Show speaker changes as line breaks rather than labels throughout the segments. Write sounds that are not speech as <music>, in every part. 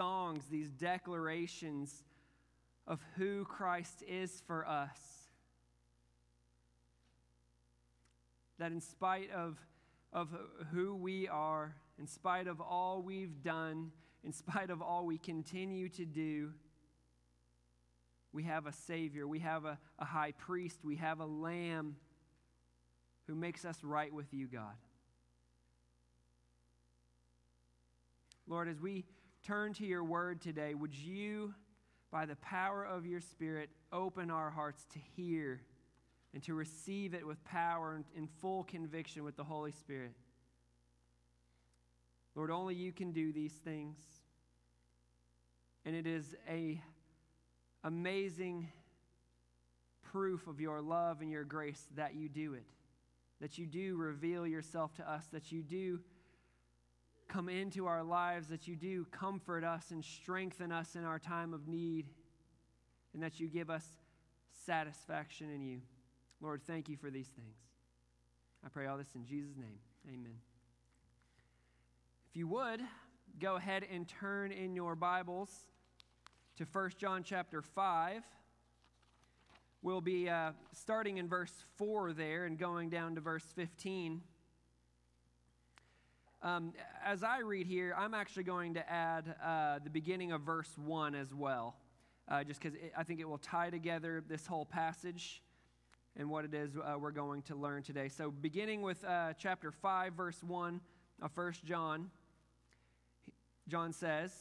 songs, these declarations of who Christ is for us. That in spite of, of who we are, in spite of all we've done, in spite of all we continue to do, we have a Savior, we have a, a high priest, we have a Lamb who makes us right with you, God. Lord, as we turn to your word today, would you, by the power of your Spirit, open our hearts to hear and to receive it with power and in full conviction with the Holy Spirit? Lord, only you can do these things. And it is a amazing proof of your love and your grace that you do it. That you do reveal yourself to us, that you do come into our lives, that you do comfort us and strengthen us in our time of need, and that you give us satisfaction in you. Lord, thank you for these things. I pray all this in Jesus' name. Amen. If you would, go ahead and turn in your Bibles to 1 John chapter 5. We'll be uh, starting in verse 4 there and going down to verse 15. Um, as I read here, I'm actually going to add uh, the beginning of verse 1 as well, uh, just because I think it will tie together this whole passage and what it is uh, we're going to learn today. So, beginning with uh, chapter 5, verse 1 of 1 John, John says,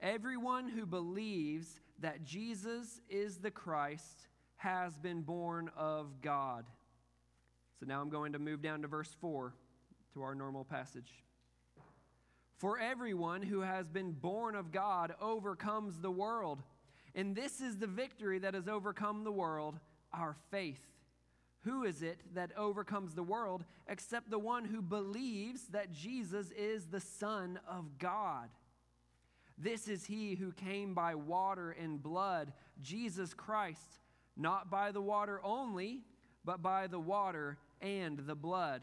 Everyone who believes that Jesus is the Christ has been born of God. So now I'm going to move down to verse 4 to our normal passage. For everyone who has been born of God overcomes the world. And this is the victory that has overcome the world, our faith. Who is it that overcomes the world except the one who believes that Jesus is the Son of God? This is he who came by water and blood, Jesus Christ, not by the water only, but by the water and the blood.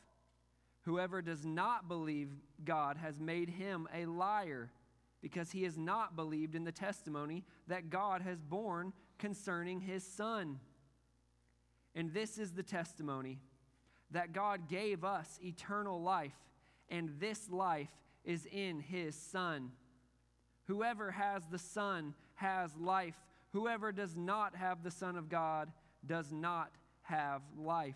Whoever does not believe God has made him a liar, because he has not believed in the testimony that God has borne concerning his Son. And this is the testimony that God gave us eternal life, and this life is in his Son. Whoever has the Son has life. Whoever does not have the Son of God does not have life.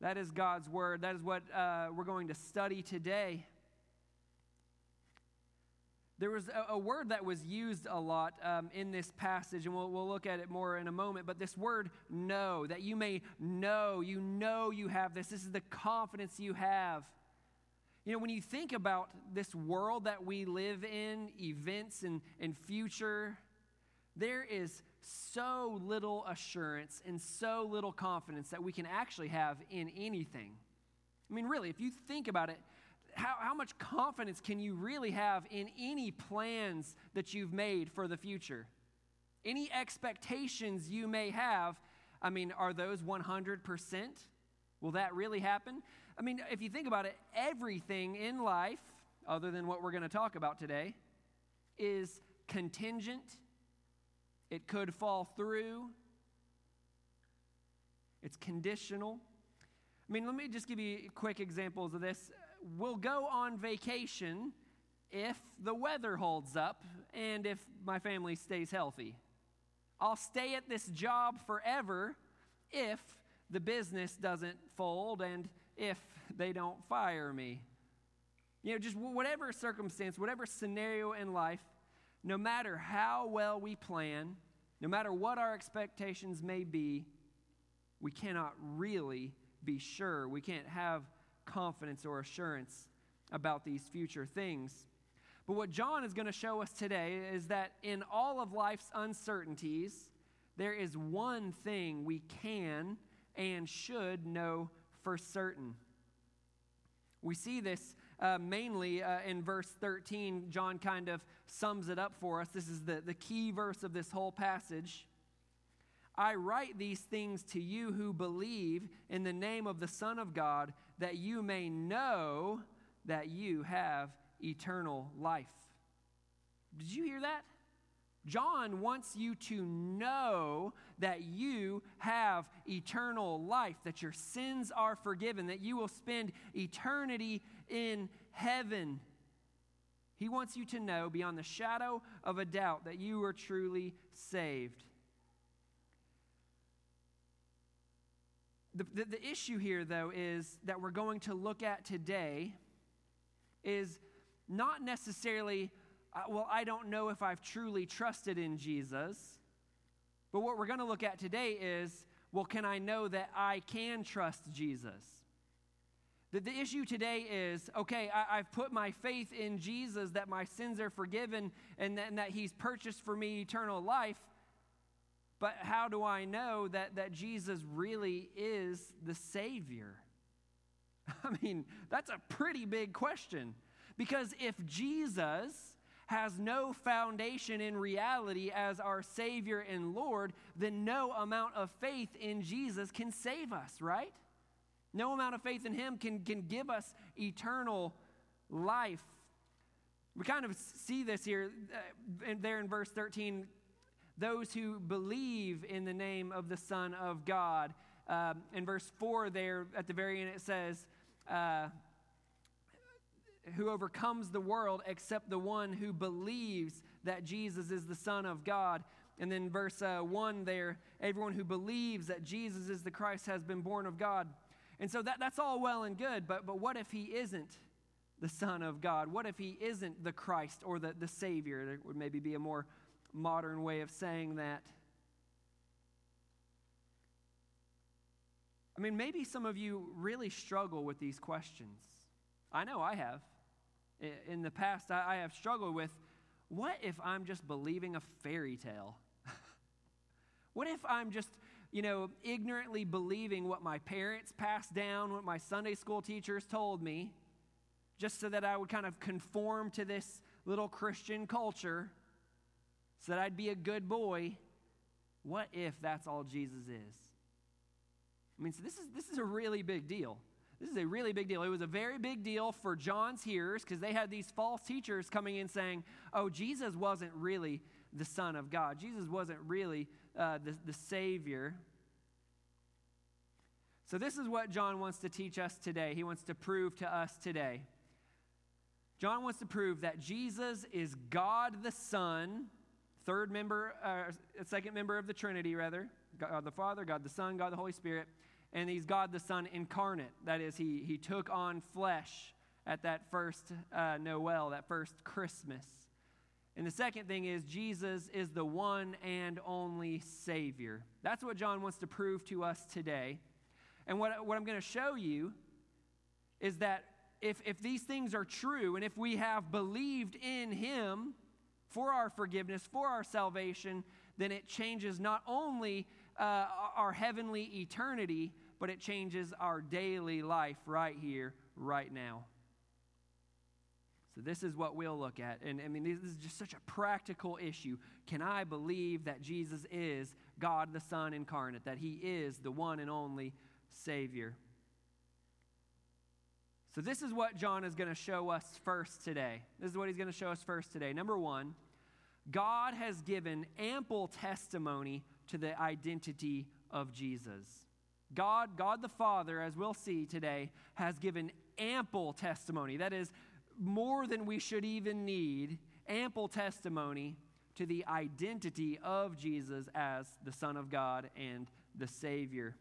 That is God's word. That is what uh, we're going to study today. There was a, a word that was used a lot um, in this passage, and we'll, we'll look at it more in a moment. But this word know, that you may know, you know you have this. This is the confidence you have. You know, when you think about this world that we live in, events and, and future, there is so little assurance and so little confidence that we can actually have in anything. I mean, really, if you think about it, how, how much confidence can you really have in any plans that you've made for the future? Any expectations you may have, I mean, are those 100%? Will that really happen? I mean, if you think about it, everything in life, other than what we're going to talk about today, is contingent. It could fall through. It's conditional. I mean, let me just give you quick examples of this. We'll go on vacation if the weather holds up and if my family stays healthy. I'll stay at this job forever if the business doesn't fold and if they don't fire me. You know, just whatever circumstance, whatever scenario in life, no matter how well we plan, no matter what our expectations may be, we cannot really be sure. We can't have confidence or assurance about these future things. But what John is going to show us today is that in all of life's uncertainties, there is one thing we can and should know for certain. We see this uh, mainly uh, in verse 13. John kind of sums it up for us. This is the, the key verse of this whole passage. I write these things to you who believe in the name of the Son of God, that you may know that you have eternal life. Did you hear that? John wants you to know that you have eternal life, that your sins are forgiven, that you will spend eternity in heaven. He wants you to know beyond the shadow of a doubt that you are truly saved. The, the, the, issue here, though, is that we're going to look at today is not necessarily, uh, well, I don't know if I've truly trusted in Jesus. But what we're going to look at today is, well, can I know that I can trust Jesus? The, issue today is okay, I, have put my faith in Jesus that my sins are forgiven and, and that he's purchased for me eternal life. But how do I know that, that Jesus really is the Savior? <laughs> I mean, that's a pretty big question. Because if Jesus has no foundation in reality as our Savior and Lord, then no amount of faith in Jesus can save us, right? No amount of faith in Him can, can give us eternal life. We kind of see this here, uh, there in verse 13 those who believe in the name of the Son of God. Um, in verse 4, there at the very end, it says, uh, Who overcomes the world except the one who believes that Jesus is the Son of God. And then verse uh, 1 there, everyone who believes that Jesus is the Christ has been born of God. And so that, that's all well and good, but, but what if he isn't the Son of God? What if he isn't the Christ or the, the Savior? There would maybe be a more modern way of saying that. I mean, maybe some of you really struggle with these questions. I know I have. In the past, I have struggled with what if I'm just believing a fairy tale? <laughs> what if I'm just, you know, ignorantly believing what my parents passed down, what my Sunday school teachers told me, just so that I would kind of conform to this little Christian culture? so that I'd be a good boy. What if that's all Jesus is? I mean, so this is, this is a really big deal. This is a really big deal. It was a very big deal for John's hearers because they had these false teachers coming in saying, oh, Jesus wasn't really the Son of God. Jesus wasn't really uh, the, the Savior. So, this is what John wants to teach us today. He wants to prove to us today. John wants to prove that Jesus is God the Son third member, uh, second member of the Trinity, rather God the Father, God the Son, God the Holy Spirit, and he's God the Son incarnate. That is, he, he took on flesh at that first uh, Noel, that first Christmas. And the second thing is, Jesus is the one and only Savior. That's what John wants to prove to us today. And what, what I'm going to show you is that if, if these things are true and if we have believed in Him, for our forgiveness, for our salvation, then it changes not only uh, our heavenly eternity, but it changes our daily life right here, right now. So, this is what we'll look at. And I mean, this is just such a practical issue. Can I believe that Jesus is God the Son incarnate, that He is the one and only Savior? So, this is what John is going to show us first today. This is what he's going to show us first today. Number one, God has given ample testimony to the identity of Jesus. God, God the Father, as we'll see today, has given ample testimony. That is, more than we should even need, ample testimony to the identity of Jesus as the Son of God and the Savior.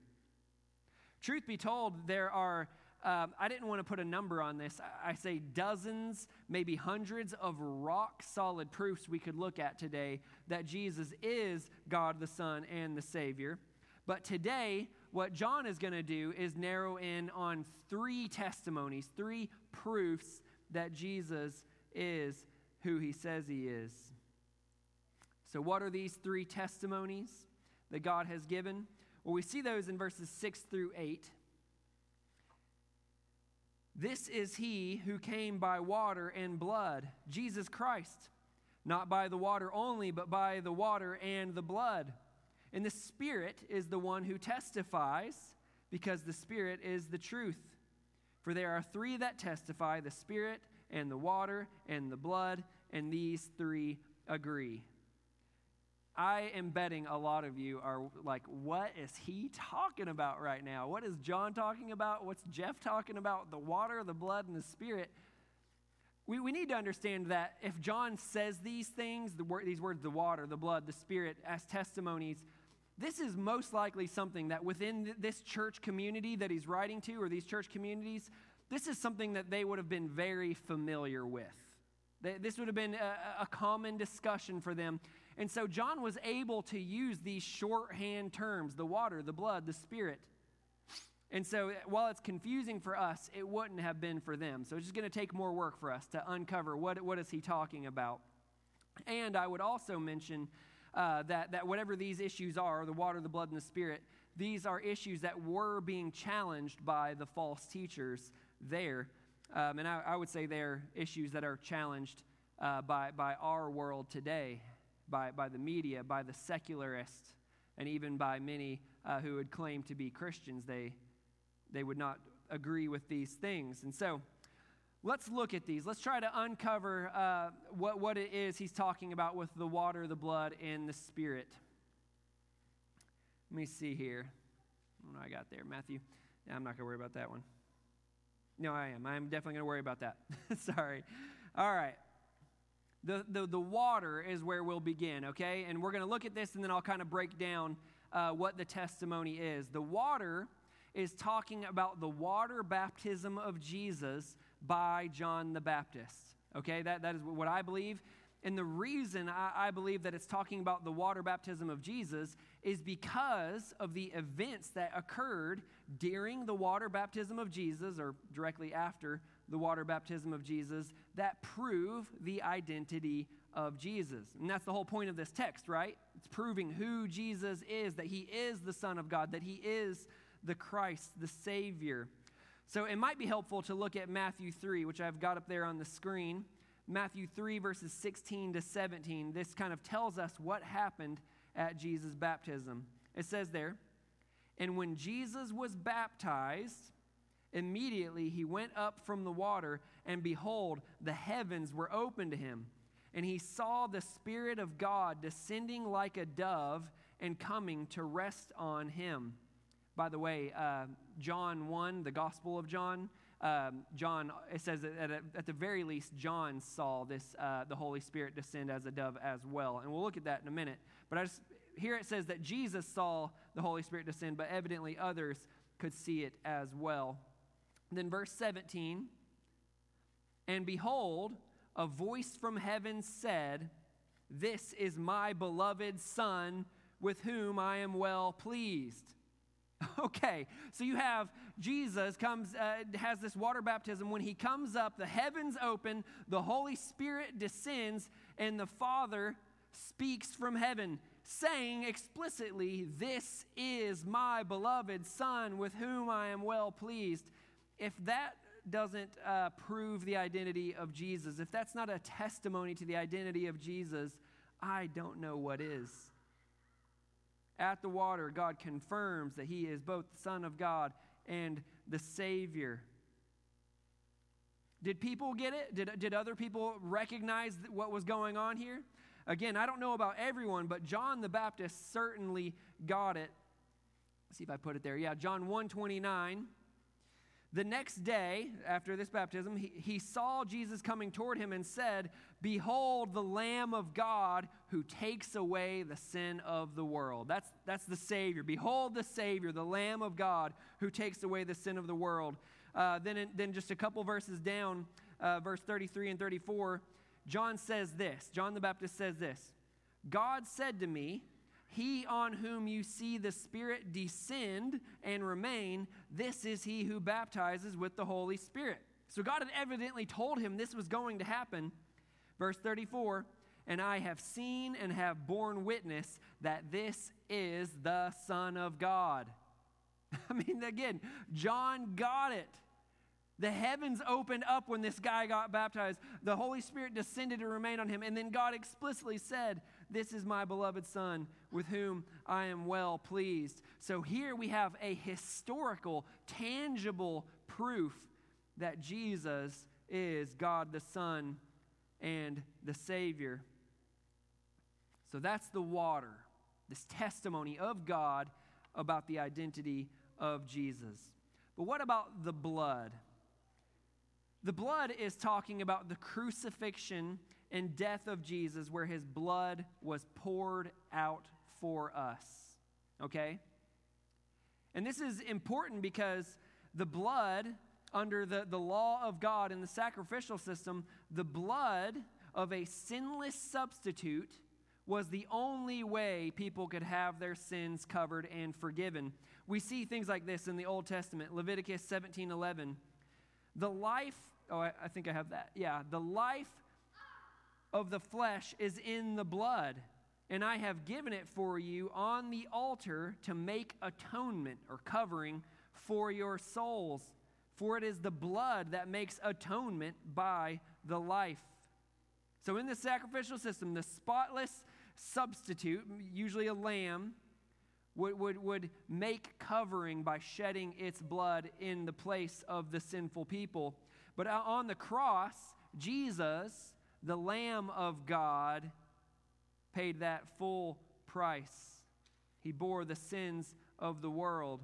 Truth be told, there are, um, I didn't want to put a number on this. I say dozens, maybe hundreds of rock solid proofs we could look at today that Jesus is God the Son and the Savior. But today, what John is going to do is narrow in on three testimonies, three proofs that Jesus is who he says he is. So, what are these three testimonies that God has given? Well, we see those in verses 6 through 8. This is he who came by water and blood, Jesus Christ, not by the water only, but by the water and the blood. And the Spirit is the one who testifies, because the Spirit is the truth. For there are three that testify the Spirit, and the water, and the blood, and these three agree. I am betting a lot of you are like, what is he talking about right now? What is John talking about? What's Jeff talking about? The water, the blood, and the Spirit. We, we need to understand that if John says these things, the these words, the water, the blood, the Spirit, as testimonies, this is most likely something that within this church community that he's writing to, or these church communities, this is something that they would have been very familiar with. This would have been a, common discussion for them. And so John was able to use these shorthand terms the water, the blood, the spirit. And so eh, while it's confusing for us, it wouldn't have been for them. So it's just going to take more work for us to uncover what, what is he talking about. And I would also mention uh, that, that whatever these issues are the water, the blood, and the spirit these are issues that were being challenged by the false teachers there. Um, and I, I, would say they're issues that are challenged uh, by, by our world today, by, by the media, by the secularists, and even by many uh, who would claim to be Christians. They, they would not agree with these things. And so, Let's look at these. Let's try to uncover uh, what, what it is he's talking about with the water, the blood, and the spirit. Let me see here. What I got there? Matthew. Yeah, I'm not going to worry about that one. No, I am. I'm definitely going to worry about that. <laughs> Sorry. All right. The, the, the water is where we'll begin, okay? And we're going to look at this and then I'll kind of break down uh, what the testimony is. The water is talking about the water baptism of Jesus by John the Baptist. Okay, that, that is what I believe. And the reason I, I, believe that it's talking about the water baptism of Jesus is because of the events that occurred during the water baptism of Jesus, or directly after the water baptism of Jesus, that prove the identity of Jesus. And that's the whole point of this text, right? It's proving who Jesus is, that he is the Son of God, that he is the Christ, the Savior. So it might be helpful to look at Matthew 3, which I've got up there on the screen. Matthew 3, verses 16 to 17. This kind of tells us what happened at Jesus' baptism. It says there, And when Jesus was baptized, immediately he went up from the water, and behold, the heavens were opened to him. And he saw the Spirit of God descending like a dove and coming to rest on him. By the way, uh, John 1, the Gospel of John, um, John, it says that at, at, the very least, John saw this, uh, the Holy Spirit descend as a dove as well. And we'll look at that in a minute. But I just, here it says that Jesus saw the Holy Spirit descend, but evidently others could see it as well. Then verse 17, and behold, a voice from heaven said, This is my beloved Son, with whom I am well pleased. <laughs> Okay, so you have Jesus comes, uh, has this water baptism. When he comes up, the heavens open, the Holy Spirit descends, and the Father speaks from heaven, saying explicitly, This is my beloved Son with whom I am well pleased. If that doesn't uh, prove the identity of Jesus, if that's not a testimony to the identity of Jesus, I don't know what is. At the water, God confirms that He is both the Son of God and the Savior. Did people get it? Did, did other people recognize what was going on here? Again, I don't know about everyone, but John the Baptist certainly got it. Let's see if I put it there. Yeah, John 129. The next day, after this baptism, he, he saw Jesus coming toward him and said, Behold, the Lamb of God who takes away the sin of the world. That's, that's the Savior. Behold, the Savior, the Lamb of God who takes away the sin of the world. Uh, then, then, just a couple verses down, uh, verse 33 and 34, John says this John the Baptist says this God said to me, he on whom you see the Spirit descend and remain, this is he who baptizes with the Holy Spirit. So God had evidently told him this was going to happen. Verse 34 And I have seen and have borne witness that this is the Son of God. <laughs> I mean, again, John got it. The heavens opened up when this guy got baptized. The Holy Spirit descended and remained on him. And then God explicitly said, This is my beloved Son with whom I am well pleased. So here we have a historical, tangible proof that Jesus is God the Son and the Savior. So that's the water, this testimony of God about the identity of Jesus. But what about the blood? The blood is talking about the crucifixion and death of Jesus, where his blood was poured out for us. Okay? And this is important because the blood, under the, the law of God in the sacrificial system, the blood of a sinless substitute was the only way people could have their sins covered and forgiven. We see things like this in the Old Testament, Leviticus 17 11. The life Oh, I, I think I have that. Yeah. The life of the flesh is in the blood, and I have given it for you on the altar to make atonement or covering for your souls. For it is the blood that makes atonement by the life. So, in the sacrificial system, the spotless substitute, usually a lamb, would, would, would make covering by shedding its blood in the place of the sinful people. But uh, on the cross, Jesus, the Lamb of God, paid that full price. He bore the sins of the world.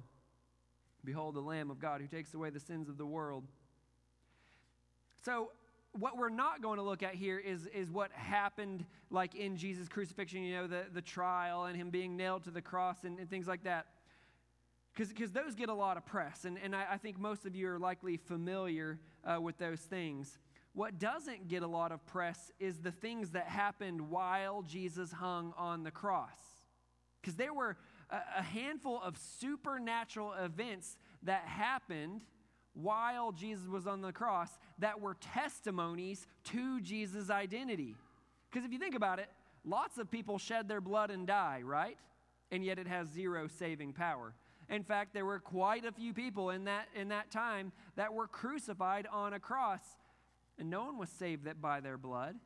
Behold, the Lamb of God who takes away the sins of the world. So, what we're not going to look at here is, is what happened like in Jesus' crucifixion, you know, the, the trial and him being nailed to the cross and, and things like that because those get a lot of press, and, and I, I, think most of you are likely familiar uh, with those things. What doesn't get a lot of press is the things that happened while Jesus hung on the cross. Because there were a, handful of supernatural events that happened while Jesus was on the cross that were testimonies to Jesus' identity. Because if you think about it, lots of people shed their blood and die, right? And yet it has zero saving power. In fact, there were quite a few people in that, in that time that were crucified on a cross, and no one was saved that by their blood.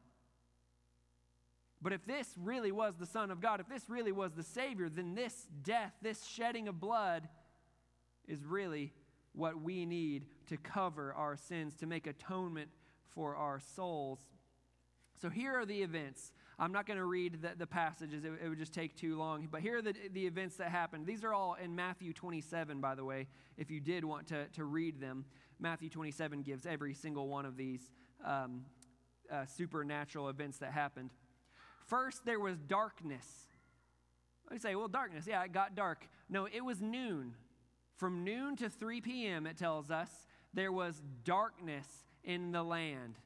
But if this really was the Son of God, if this really was the Savior, then this death, this shedding of blood, is really what we need to cover our sins, to make atonement for our souls. So here are the events I'm not going to read the, the passages, it, it, would just take too long. But here are the, the events that happened. These are all in Matthew 27, by the way, if you did want to, to read them. Matthew 27 gives every single one of these um, uh, supernatural events that happened. First, there was darkness. You say, well, darkness, yeah, it got dark. No, it was noon. From noon to 3 p.m., it tells us, there was darkness in the land.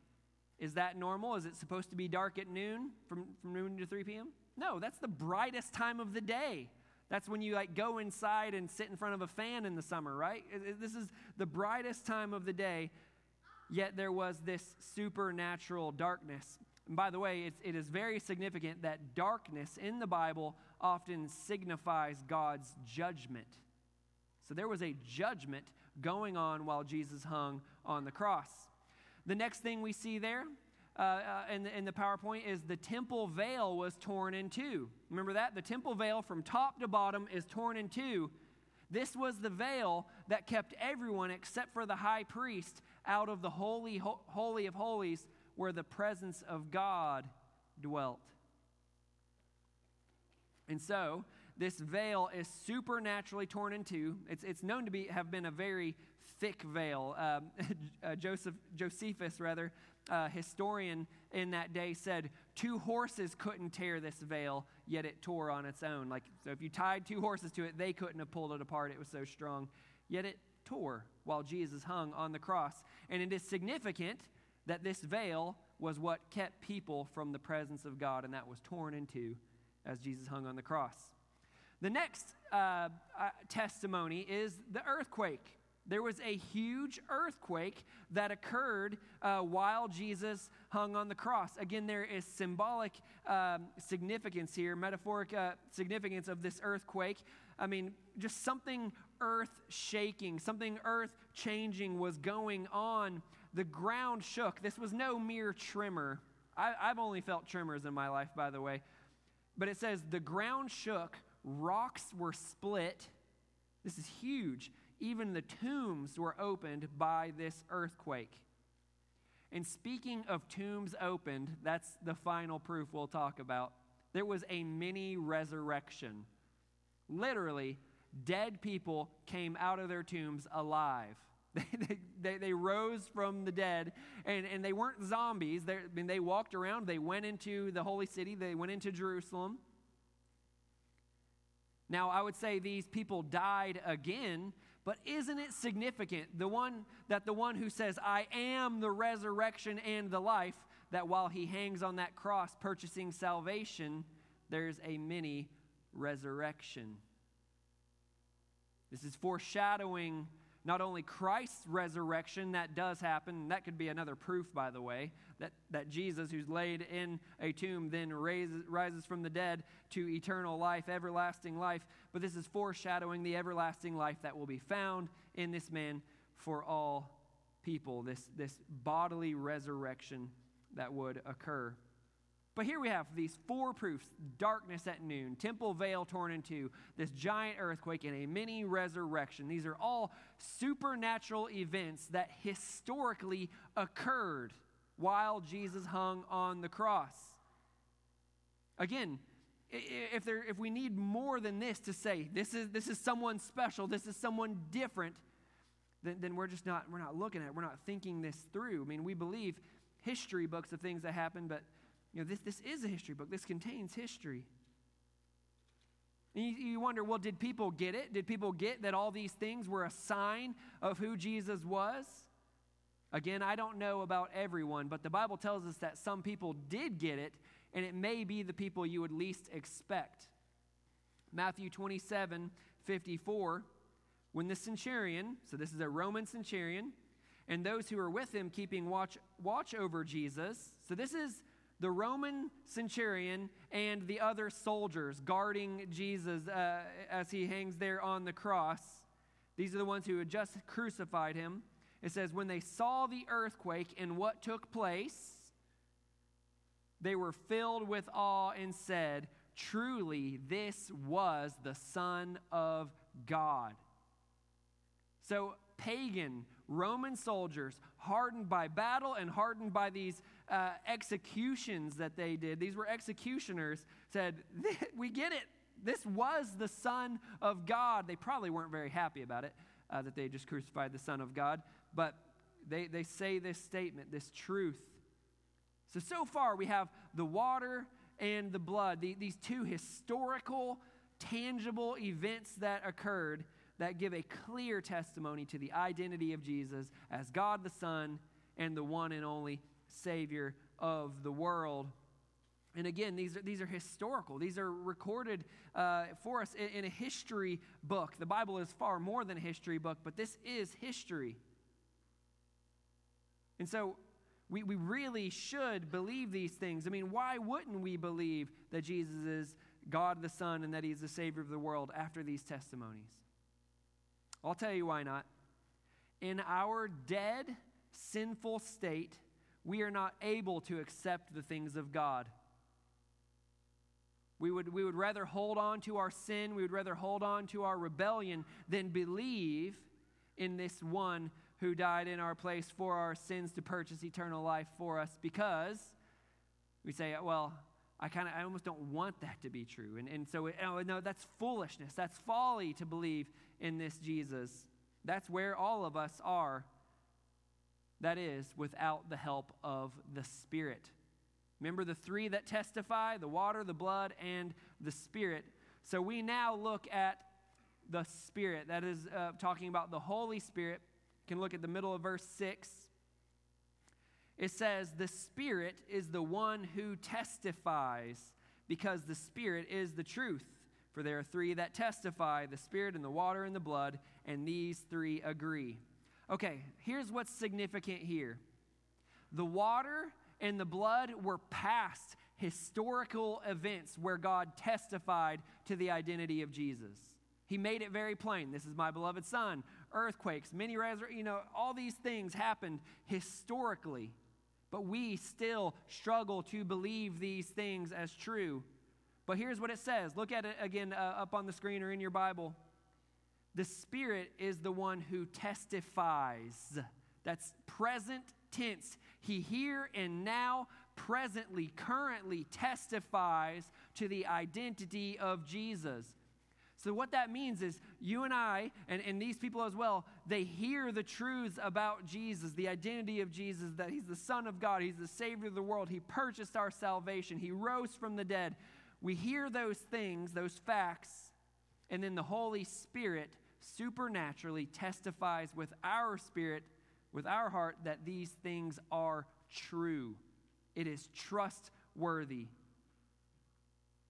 Is that normal? Is it supposed to be dark at noon, from, from noon to 3 p.m.? No, that's the brightest time of the day. That's when you like go inside and sit in front of a fan in the summer, right? This is the brightest time of the day, yet there was this supernatural darkness. And by the way, it's, it is very significant that darkness in the Bible often signifies God's judgment. So there was a judgment going on while Jesus hung on the cross. The next thing we see there uh, uh, in, the, in the PowerPoint is the temple veil was torn in two. Remember that? The temple veil from top to bottom is torn in two. This was the veil that kept everyone except for the high priest out of the holy, ho- holy of holies where the presence of God dwelt. And so, this veil is supernaturally torn in two. It's, it's known to be, have been a very thick veil. Um, <laughs> uh, Joseph, Josephus, rather, uh, historian in that day, said two horses couldn't tear this veil, yet it tore on its own. Like, so if you tied two horses to it, they couldn't have pulled it apart. It was so strong. Yet it tore while Jesus hung on the cross. And it is significant that this veil was what kept people from the presence of God, and that was torn in two as Jesus hung on the cross. The next uh, uh, testimony is the earthquake. There was a huge earthquake that occurred uh, while Jesus hung on the cross. Again, there is symbolic um, significance here, metaphoric uh, significance of this earthquake. I mean, just something earth shaking, something earth changing was going on. The ground shook. This was no mere tremor. I, I've only felt tremors in my life, by the way. But it says the ground shook, rocks were split. This is huge. Even the tombs were opened by this earthquake. And speaking of tombs opened, that's the final proof we'll talk about. There was a mini resurrection. Literally, dead people came out of their tombs alive. <laughs> They, they, they, rose from the dead, and, and they weren't zombies. They, I mean, they walked around, they went into the holy city, they went into Jerusalem. Now, I would say these people died again, but isn't it significant the one that the one who says, I am the resurrection and the life, that while he hangs on that cross purchasing salvation, there's a mini resurrection. This is foreshadowing not only Christ's resurrection, that does happen, that could be another proof, by the way, that, that Jesus, who's laid in a tomb, then raises, rises from the dead to eternal life, everlasting life. But this is foreshadowing the everlasting life that will be found in this man for all people, this, this bodily resurrection that would occur. But here we have these four proofs darkness at noon, temple veil torn in two, this giant earthquake, and a mini resurrection. These are all supernatural events that historically occurred while Jesus hung on the cross. Again, if, there, if we need more than this to say, this is, this is someone special, this is someone different, then, then we're just not, we're not looking at it, we're not thinking this through. I mean, we believe history books of things that happened, but you know, this, this is a history book. This contains history. And you, you wonder, well, did people get it? Did people get that all these things were a sign of who Jesus was? Again, I don't know about everyone, but the Bible tells us that some people did get it, and it may be the people you would least expect. Matthew 27 54, when the centurion, so this is a Roman centurion, and those who were with him keeping watch, watch over Jesus, so this is the Roman centurion and the other soldiers guarding Jesus uh, as he hangs there on the cross. These are the ones who had just crucified him. It says, When they saw the earthquake and what took place, they were filled with awe and said, Truly, this was the Son of God. So, pagan Roman soldiers, hardened by battle and hardened by these uh, executions that they did, these were executioners, said, We get it. This was the Son of God. They probably weren't very happy about it, uh, that they just crucified the Son of God, but they, they say this statement, this truth. So, so far we have the water and the blood, the, these two historical, tangible events that occurred that give a clear testimony to the identity of Jesus as God the Son and the one and only Savior of the world. And again, these are, these are historical. These are recorded uh, for us in, in, a history book. The Bible is far more than a history book, but this is history. And so we, we really should believe these things. I mean, why wouldn't we believe that Jesus is God the Son and that He's the Savior of the world after these testimonies? I'll tell you why not. In our dead, sinful state, we are not able to accept the things of God. We would, we would rather hold on to our sin, we would rather hold on to our rebellion than believe in this one who died in our place for our sins to purchase eternal life for us because we say, well, I kind of, I almost don't want that to be true. And, and so, oh, no, that's foolishness. That's folly to believe in this Jesus. That's where all of us are. That is, without the help of the Spirit. Remember the three that testify the water, the blood, and the Spirit. So we now look at the Spirit. That is uh, talking about the Holy Spirit. You can look at the middle of verse 6. It says, The Spirit is the one who testifies, because the Spirit is the truth. For there are three that testify the Spirit and the water and the blood, and these three agree. Okay, here's what's significant here the water and the blood were past historical events where God testified to the identity of Jesus. He made it very plain. This is my beloved son. Earthquakes, many resurrections, you know, all these things happened historically. But we still struggle to believe these things as true. But here's what it says. Look at it again uh, up on the screen or in your Bible. The Spirit is the one who testifies. That's present tense. He here and now, presently, currently testifies to the identity of Jesus. So, what that means is you and I, and, and these people as well, they hear the truths about Jesus, the identity of Jesus, that He's the Son of God, He's the Savior of the world, He purchased our salvation, He rose from the dead. We hear those things, those facts, and then the Holy Spirit supernaturally testifies with our spirit, with our heart, that these things are true. It is trustworthy.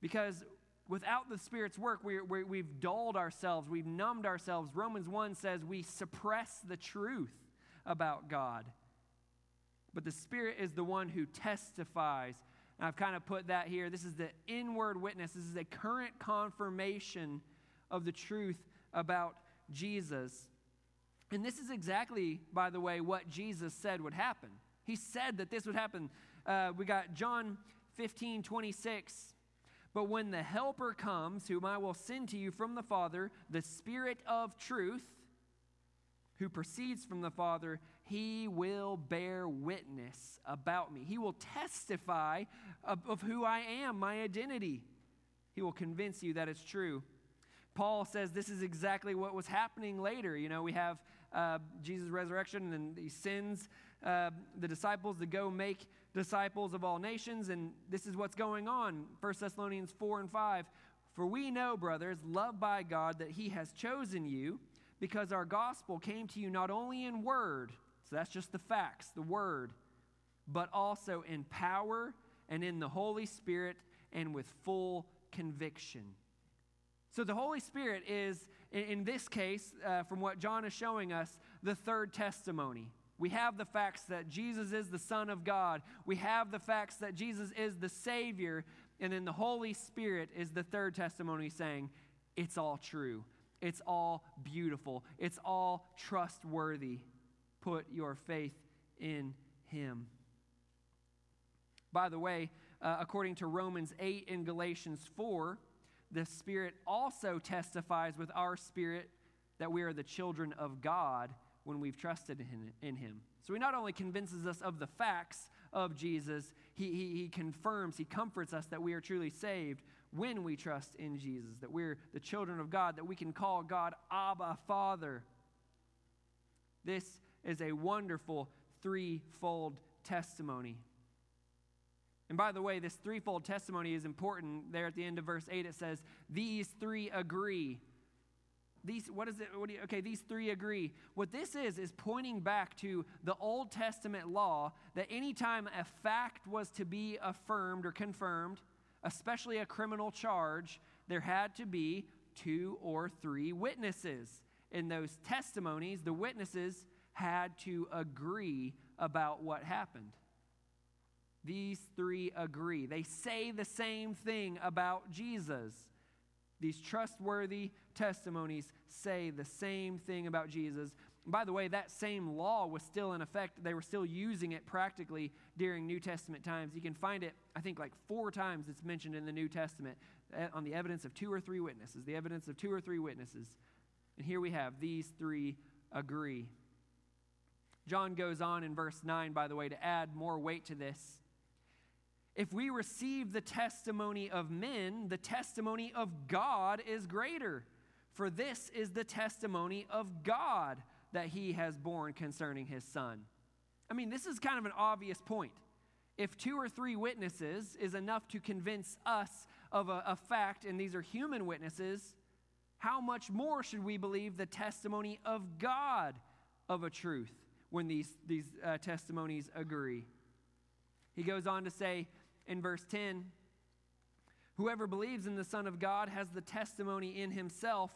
Because without the Spirit's work, we we, have dulled ourselves, we've numbed ourselves. Romans 1 says we suppress the truth about God. But the Spirit is the one who testifies. I've kind of put that here. This is the inward witness, this is a current confirmation of the truth about Jesus. And this is exactly, by the way, what Jesus said would happen. He said that this would happen. Uh, we got John 15, 26. But when the Helper comes, whom I will send to you from the Father, the Spirit of truth, who proceeds from the Father, he will bear witness about me. He will testify of, of who I am, my identity. He will convince you that it's true. Paul says this is exactly what was happening later. You know, we have uh, Jesus' resurrection and he sends uh, the disciples to go make disciples of all nations, and this is what's going on. 1 Thessalonians 4 and 5. For we know, brothers, loved by God, that he has chosen you because our gospel came to you not only in word, so that's just the facts, the word, but also in power and in the Holy Spirit and with full conviction. So the Holy Spirit is, in, this case, uh, from what John is showing us, the third testimony. We have the facts that Jesus is the Son of God. We have the facts that Jesus is the Savior. And then the Holy Spirit is the third testimony saying, it's all true. It's all beautiful. It's all trustworthy. Put your faith in Him. By the way, uh, according to Romans 8 and Galatians 4, the Spirit also testifies with our spirit that we are the children of God when we've trusted in, him. So he not only convinces us of the facts of Jesus, he, he, he confirms, he comforts us that we are truly saved when we trust in Jesus, that we're the children of God, that we can call God Abba, Father. This is a wonderful threefold testimony. And by the way, this threefold testimony is important. There at the end of verse 8, it says, These three agree. These, what is it? What you, okay, these three agree. What this is, is pointing back to the Old Testament law that anytime a fact was to be affirmed or confirmed, especially a criminal charge, there had to be two or three witnesses. In those testimonies, the witnesses had to agree about what happened. These three agree. They say the same thing about Jesus. These trustworthy testimonies say the same thing about Jesus. by the way, that same law was still in effect. They were still using it practically during New Testament times. You can find it, I think, like four times it's mentioned in the New Testament eh, on the evidence of two or three witnesses, the evidence of two or three witnesses. And here we have these three agree. John goes on in verse 9, by the way, to add more weight to this. If we receive the testimony of men, the testimony of God is greater. For this is the testimony of God that he has borne concerning his son. I mean, this is kind of an obvious point. If two or three witnesses is enough to convince us of a, a fact, and these are human witnesses, how much more should we believe the testimony of God of a truth when these, these uh, testimonies agree? He goes on to say in verse 10 Whoever believes in the Son of God has the testimony in himself.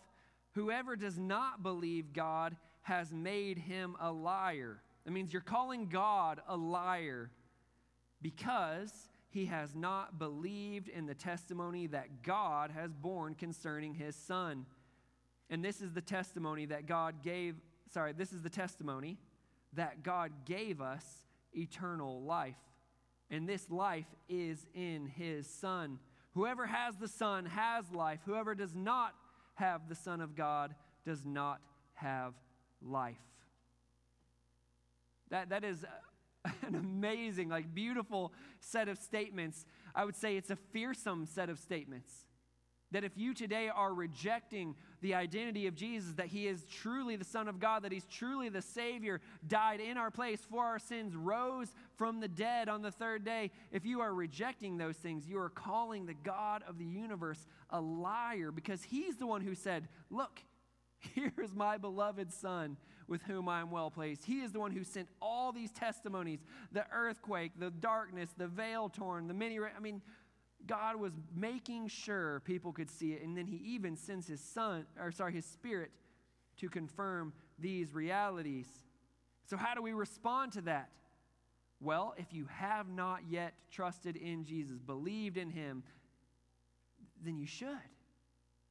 Whoever does not believe God has made him a liar. That means you're calling God a liar because he has not believed in the testimony that God has borne concerning his son. And this is the testimony that God gave, sorry, this is the testimony that God gave us eternal life. And this life is in his son. Whoever has the son has life. Whoever does not have the son of God does not have life. That, that is <laughs> an amazing, like beautiful set of statements. I would say it's a fearsome set of statements. That if you today are rejecting the identity of Jesus, that he is truly the Son of God, that he's truly the Savior, died in our place for our sins, rose from the dead on the third day, if you are rejecting those things, you are calling the God of the universe a liar because he's the one who said, Look, <laughs> here is my beloved Son with whom I am well pleased. He is the one who sent all these testimonies the earthquake, the darkness, the veil torn, the many. I mean, God was making sure people could see it. And then He even sends His Son, or sorry, His Spirit to confirm these realities. So, how do we respond to that? Well, if you have not yet trusted in Jesus, believed in Him, then you should.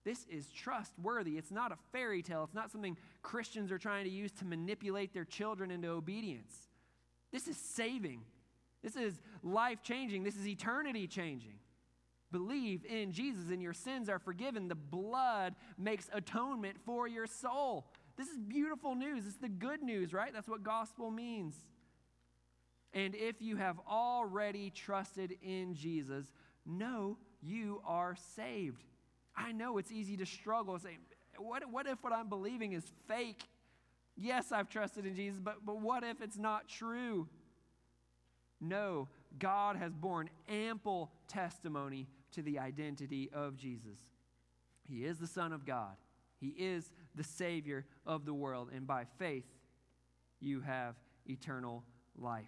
This is trustworthy. It's not a fairy tale. It's not something Christians are trying to use to manipulate their children into obedience. This is saving. This is life changing. This is eternity changing. Believe in Jesus and your sins are forgiven. The blood makes atonement for your soul. This is beautiful news. It's the good news, right? That's what gospel means. And if you have already trusted in Jesus, know you are saved. I know it's easy to struggle say, what, what if what I'm believing is fake? Yes, I've trusted in Jesus, but, but what if it's not true? No, God has borne ample testimony to the identity of Jesus. He is the Son of God, He is the Savior of the world, and by faith, you have eternal life.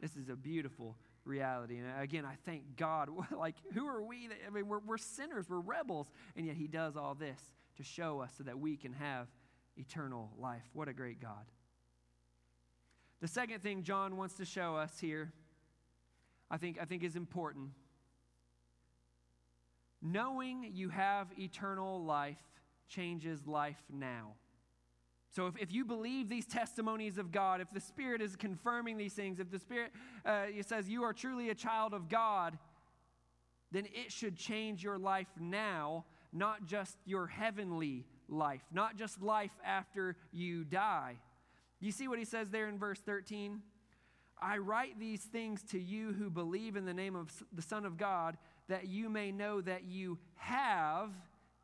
This is a beautiful reality. And again, I thank God. <laughs> like, who are we? I mean, we're, we're sinners, we're rebels, and yet He does all this to show us so that we can have eternal life. What a great God. The second thing John wants to show us here, I think, I think is important. Knowing you have eternal life changes life now. So, if, if you believe these testimonies of God, if the Spirit is confirming these things, if the Spirit uh, says you are truly a child of God, then it should change your life now, not just your heavenly life, not just life after you die. You see what he says there in verse 13? I write these things to you who believe in the name of the Son of God, that you may know that you have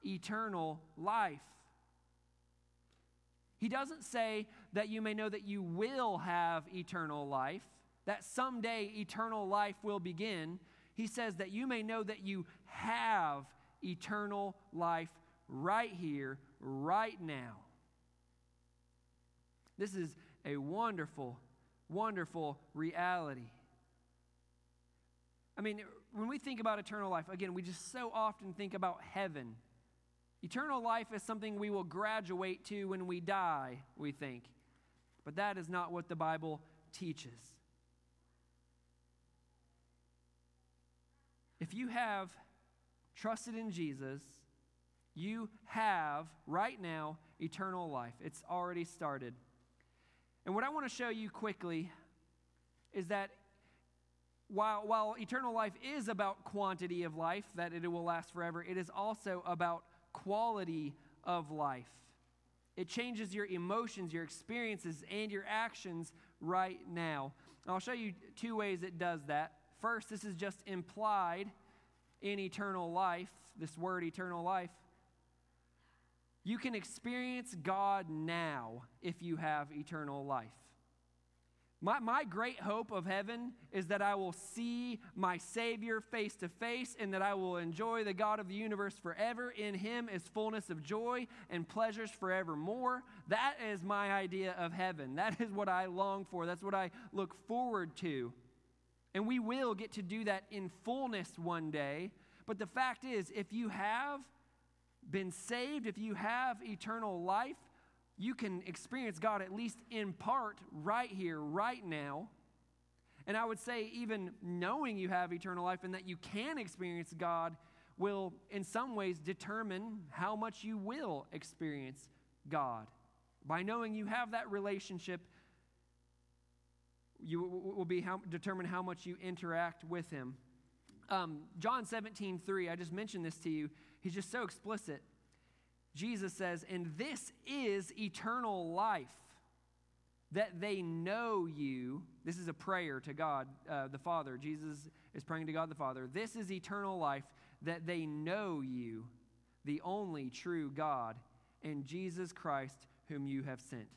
eternal life. He doesn't say that you may know that you will have eternal life, that someday eternal life will begin. He says that you may know that you have eternal life right here, right now. This is a wonderful, wonderful reality. I mean, when we think about eternal life, again, we just so often think about heaven Eternal life is something we will graduate to when we die, we think. But that is not what the Bible teaches. If you have trusted in Jesus, you have right now eternal life. It's already started. And what I want to show you quickly is that while, while eternal life is about quantity of life, that it will last forever, it is also about quality of life. It changes your emotions, your experiences, and your actions right now. And I'll show you two ways it does that. First, this is just implied in eternal life, this word eternal life. You can experience God now if you have eternal life. My, my great hope of heaven is that I will see my Savior face to face and that I will enjoy the God of the universe forever. In Him is fullness of joy and pleasures forevermore. That is my idea of heaven. That is what I long for. That's what I look forward to. And we will get to do that in fullness one day. But the fact is, if you have been saved, if you have eternal life, you can experience God at least in part right here, right now. And I would say, even knowing you have eternal life and that you can experience God will, in some ways, determine how much you will experience God. By knowing you have that relationship, you will be how, determine how much you interact with Him. Um, John 17, 3, I just mentioned this to you. He's just so explicit. Jesus says, And this is eternal life, that they know you. This is a prayer to God uh, the Father. Jesus is praying to God the Father. This is eternal life, that they know you, the only true God, and Jesus Christ, whom you have sent.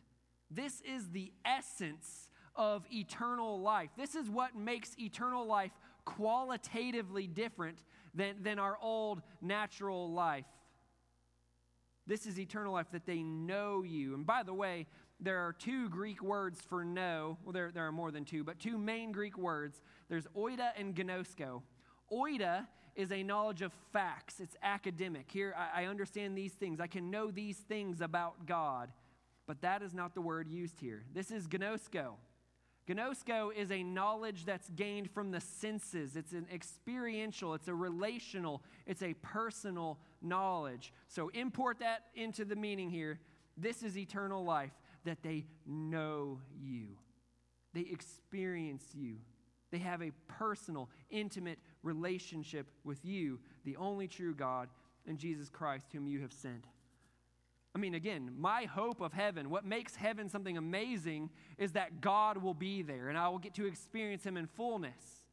This is the essence of eternal life. This is what makes eternal life qualitatively different than, than our old natural life. This is eternal life, that they know you. And by the way, there are two Greek words for know. Well, there, there are more than two, but two main Greek words. There's oida and gnosko. Oida is a knowledge of facts, it's academic. Here, I, I understand these things, I can know these things about God. But that is not the word used here. This is gnosko. Gnosko is a knowledge that's gained from the senses. It's an experiential, it's a relational, it's a personal knowledge. So import that into the meaning here. This is eternal life, that they know you, they experience you, they have a personal, intimate relationship with you, the only true God, and Jesus Christ, whom you have sent. I mean, again, my hope of heaven, what makes heaven something amazing is that God will be there and I will get to experience Him in fullness.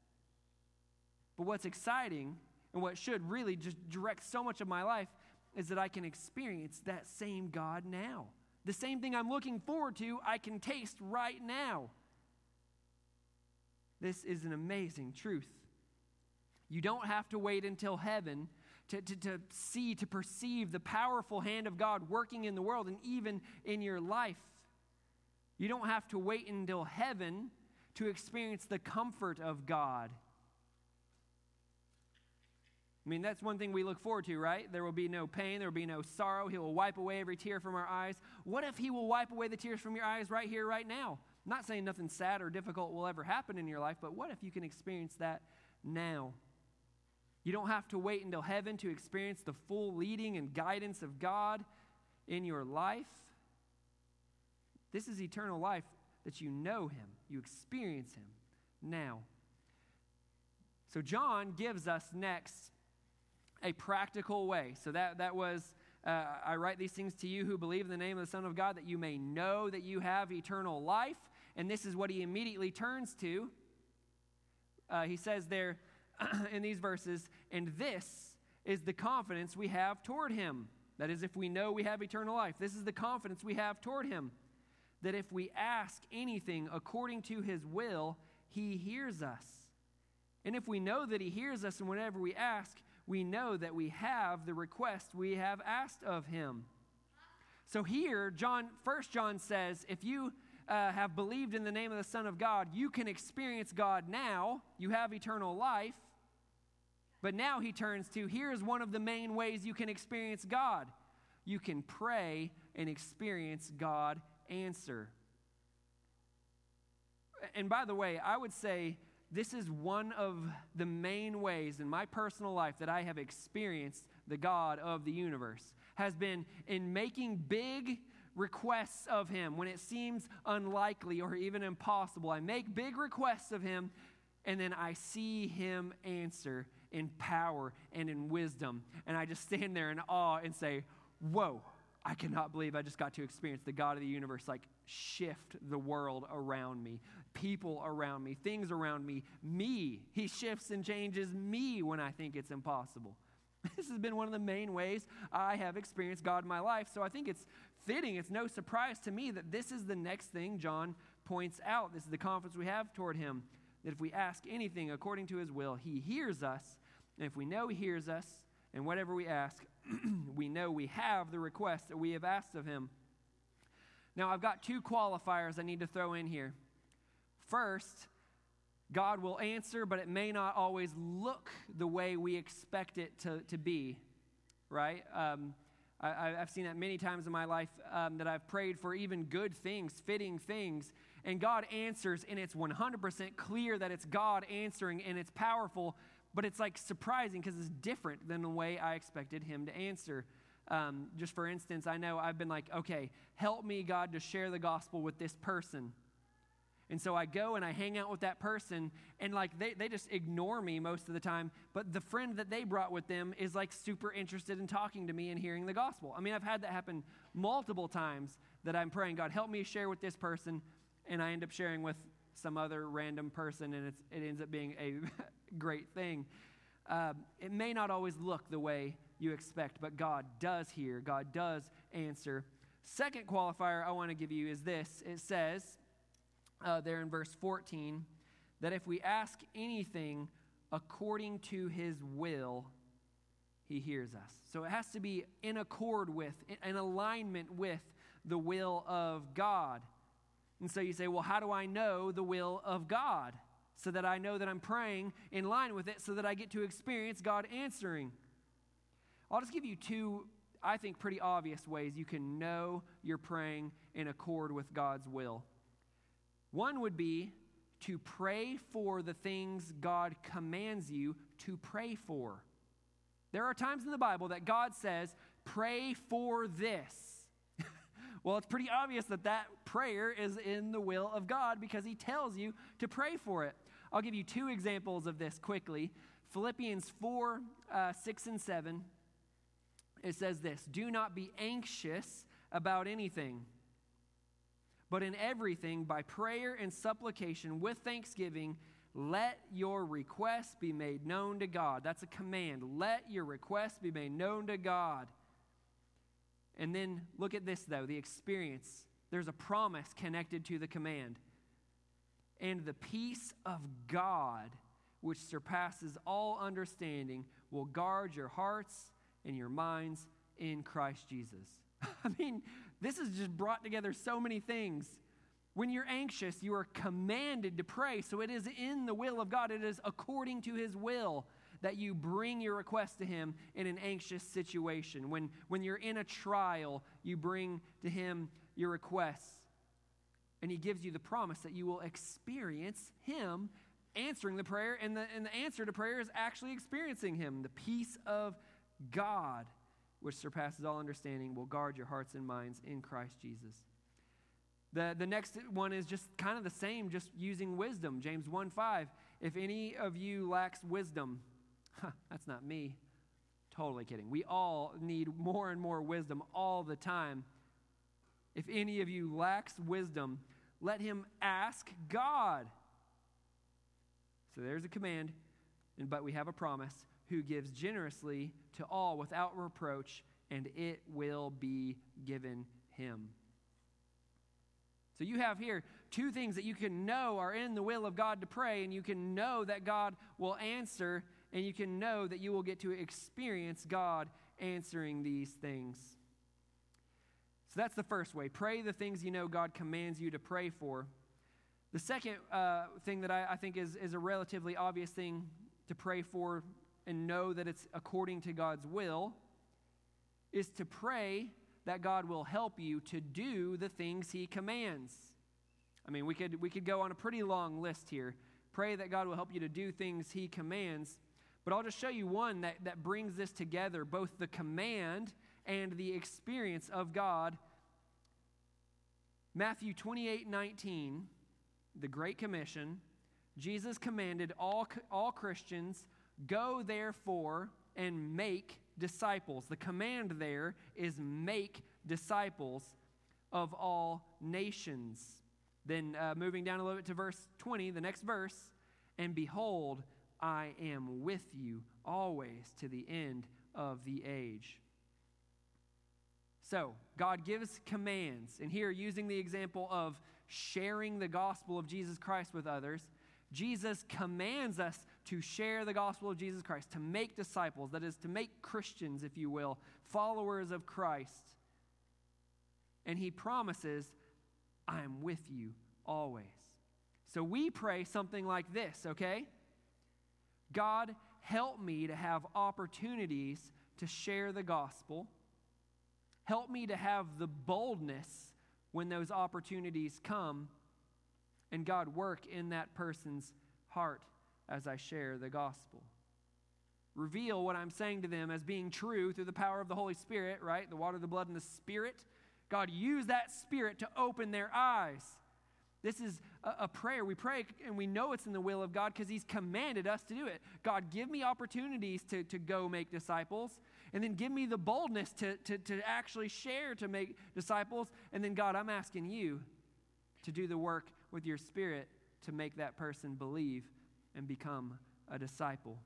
But what's exciting and what should really just direct so much of my life is that I can experience that same God now. The same thing I'm looking forward to, I can taste right now. This is an amazing truth. You don't have to wait until heaven to, to, to see, to perceive the powerful hand of God working in the world and even in your life. You don't have to wait until heaven to experience the comfort of God. I mean, that's one thing we look forward to, right? There will be no pain, there will be no sorrow. He will wipe away every tear from our eyes. What if He will wipe away the tears from your eyes right here, right now? I'm not saying nothing sad or difficult will ever happen in your life, but what if you can experience that now? You don't have to wait until heaven to experience the full leading and guidance of God in your life. This is eternal life that you know Him, you experience Him now. So, John gives us next a practical way. So, that, that was uh, I write these things to you who believe in the name of the Son of God, that you may know that you have eternal life. And this is what he immediately turns to. Uh, he says there, <clears throat> in these verses, and this is the confidence we have toward him. That is, if we know we have eternal life, this is the confidence we have toward him. That if we ask anything according to his will, he hears us. And if we know that he hears us and whenever we ask, we know that we have the request we have asked of him. So here, John, First John says, if you uh, have believed in the name of the Son of God, you can experience God now. You have eternal life. But now he turns to here's one of the main ways you can experience God you can pray and experience God answer. And by the way, I would say this is one of the main ways in my personal life that I have experienced the God of the universe has been in making big requests of him when it seems unlikely or even impossible. I make big requests of him and then I see him answer in power and in wisdom. And I just stand there in awe and say, Whoa, I cannot believe I just got to experience the God of the universe like shift the world around me, people around me, things around me, me. He shifts and changes me when I think it's impossible. <laughs> This has been one of the main ways I have experienced God in my life. So I think it's fitting, it's no surprise to me that this is the next thing John points out. This is the confidence we have toward him that if we ask anything according to his will, he hears us. And if we know he hears us, and whatever we ask, <clears throat> we know we have the request that we have asked of him. Now, I've got two qualifiers I need to throw in here. First, God will answer, but it may not always look the way we expect it to, to be, right? Um, I, have seen that many times in my life um, that I've prayed for even good things, fitting things, and God answers, and it's 100% clear that it's God answering, and it's powerful, but it's like surprising because it's different than the way I expected Him to answer. Um, just for instance, I know I've been like, okay, help me, God, to share the gospel with this person. And so I go and I hang out with that person, and like they, they just ignore me most of the time. But the friend that they brought with them is like super interested in talking to me and hearing the gospel. I mean, I've had that happen multiple times that I'm praying, God, help me share with this person, and I end up sharing with some other random person, and it's, it ends up being a <laughs> great thing. Uh, it may not always look the way you expect, but God does hear, God does answer. Second qualifier I want to give you is this it says uh, there in verse 14 that if we ask anything according to his will, he hears us. So it has to be in accord with, in alignment with the will of God. And so you say, well, how do I know the will of God? So that I know that I'm praying in line with it, so that I get to experience God answering. I'll just give you two, I think, pretty obvious ways you can know you're praying in accord with God's will. One would be to pray for the things God commands you to pray for. There are times in the Bible that God says, pray for this. <laughs> Well, it's pretty obvious that that prayer is in the will of God because he tells you to pray for it. I'll give you two examples of this quickly. Philippians 4 uh, 6 and 7. It says this Do not be anxious about anything, but in everything, by prayer and supplication with thanksgiving, let your requests be made known to God. That's a command. Let your requests be made known to God. And then look at this, though the experience. There's a promise connected to the command. And the peace of God, which surpasses all understanding, will guard your hearts and your minds in Christ Jesus. <laughs> I mean, this has just brought together so many things. When you're anxious, you are commanded to pray. So it is in the will of God, it is according to his will that you bring your request to Him in an anxious situation. When, when you're in a trial, you bring to Him your requests. And He gives you the promise that you will experience Him answering the prayer, and the, and the answer to prayer is actually experiencing Him. The peace of God, which surpasses all understanding, will guard your hearts and minds in Christ Jesus. The, the next one is just kind of the same, just using wisdom. James 1 5. If any of you lacks wisdom, <laughs> huh, that's not me. Totally kidding. We all need more and more wisdom all the time. If any of you lacks wisdom, let him ask God. So there's a command, but we have a promise who gives generously to all without reproach, and it will be given him. So you have here two things that you can know are in the will of God to pray, and you can know that God will answer and you can know that you will get to experience God answering these things. So that's the first way. Pray the things you know God commands you to pray for. The second uh, thing that I, I think is, is a relatively obvious thing to pray for and know that it's according to God's will is to pray that God will help you to do the things He commands. I mean, we could, we could go on a pretty long list here. Pray that God will help you to do things He commands. But I'll just show you one that, that brings this together both the command and the experience of God. Matthew 28 19, the Great Commission, Jesus commanded all, all Christians, Go therefore and make disciples. The command there is make disciples of all nations. Then uh, moving down a little bit to verse 20, the next verse, and behold, I am with you always to the end of the age. So, God gives commands, and here, using the example of sharing the gospel of Jesus Christ with others, Jesus commands us to share the gospel of Jesus Christ, to make disciples, that is, to make Christians, if you will, followers of Christ. And He promises, I am with you always. So we pray something like this, okay? God, help me to have opportunities to share the gospel. Help me to have the boldness when those opportunities come. And God, work in that person's heart as I share the gospel. Reveal what I'm saying to them as being true through the power of the Holy Spirit, right? The water, the blood, and the Spirit. God, use that Spirit to open their eyes this is a, a, prayer. We pray and we know it's in the will of God because He's commanded us to do it. God, give me opportunities to, to go make disciples. And then give me the boldness to, to, to actually share to make disciples. And then, God, I'm asking you to do the work with your Spirit to make that person believe and become a disciple.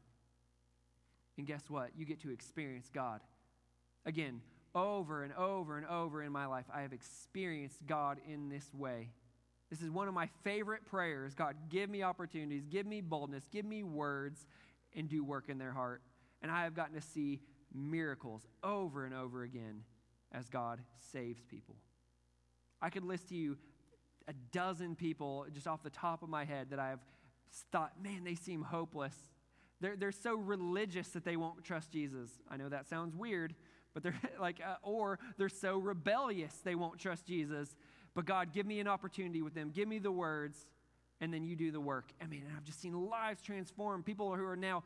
And guess what? You get to experience God. Again, over and over and over in my life, I have experienced God in this way. This is one of my favorite prayers. God, give me opportunities, give me boldness, give me words, and do work in their heart. And I have gotten to see miracles over and over again as God saves people. I could list to you a dozen people just off the top of my head that I have thought, man, they seem hopeless. They're, they're so religious that they won't trust Jesus. I know that sounds weird, but they're <laughs> like, uh, or they're so rebellious they won't trust Jesus. But God, give me an opportunity with them. Give me the words, and then you do the work. I mean, I've just seen lives transform. People who are now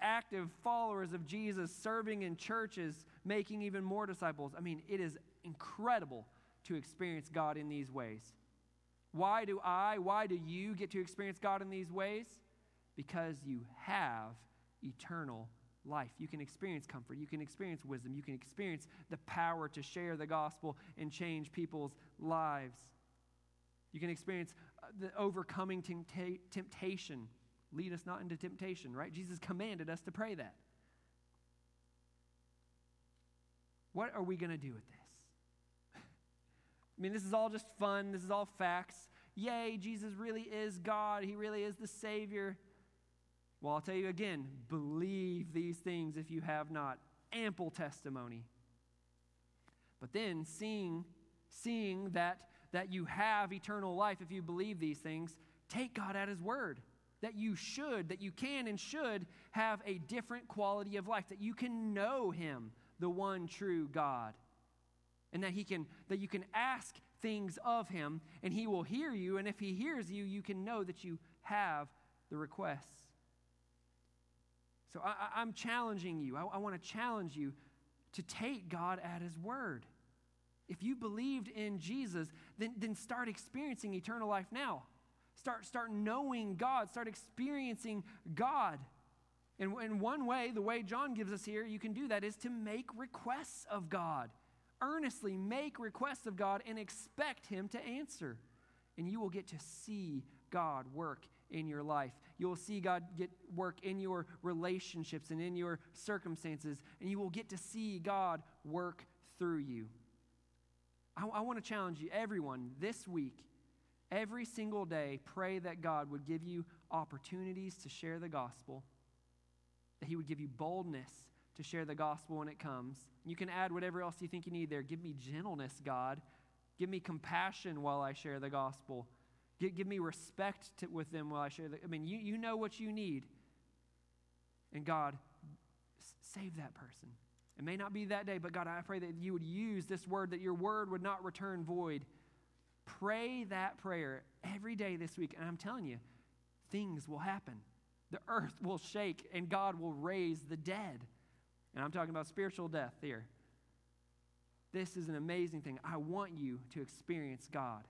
active followers of Jesus, serving in churches, making even more disciples. I mean, it is incredible to experience God in these ways. Why do I, why do you get to experience God in these ways? Because you have eternal life. You can experience comfort. You can experience wisdom. You can experience the power to share the gospel and change people's lives. You can experience uh, the overcoming tempta- temptation. Lead us not into temptation, right? Jesus commanded us to pray that. What are we going to do with this? I mean, this is all just fun. This is all facts. Yay, Jesus really is God. He really is the Savior. Well, I'll tell you again believe these things if you have not. Ample testimony. But then seeing, seeing that, that you have eternal life if you believe these things, take God at His word. That you should, that you can and should have a different quality of life, that you can know Him, the one true God. And that He can, that you can ask things of Him and He will hear you. And if He hears you, you can know that you have the requests. So I, am challenging you. I, I want to challenge you to take God at His word. If you believed in Jesus, then, then start experiencing eternal life now. Start, start knowing God. Start experiencing God. And in one way, the way John gives us here, you can do that is to make requests of God. Earnestly make requests of God and expect Him to answer. And you will get to see God work in your life. You will see God get work in your relationships and in your circumstances, and you will get to see God work through you. I, I want to challenge you, everyone, this week, every single day, pray that God would give you opportunities to share the gospel, that He would give you boldness to share the gospel when it comes. You can add whatever else you think you need there. Give me gentleness, God. Give me compassion while I share the gospel. Give, give me respect to, with them while I share the. I mean, you, you know what you need. And God, save that person. It may not be that day, but God, I pray that you would use this word, that your word would not return void. Pray that prayer every day this week. And I'm telling you, things will happen. The earth will shake, and God will raise the dead. And I'm talking about spiritual death here. This is an amazing thing. I want you to experience God.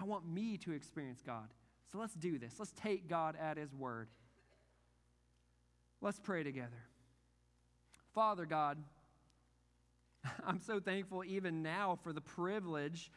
I want me to experience God. So let's do this. Let's take God at His word. Let's pray together. Father God, <laughs> I'm so thankful even now for the privilege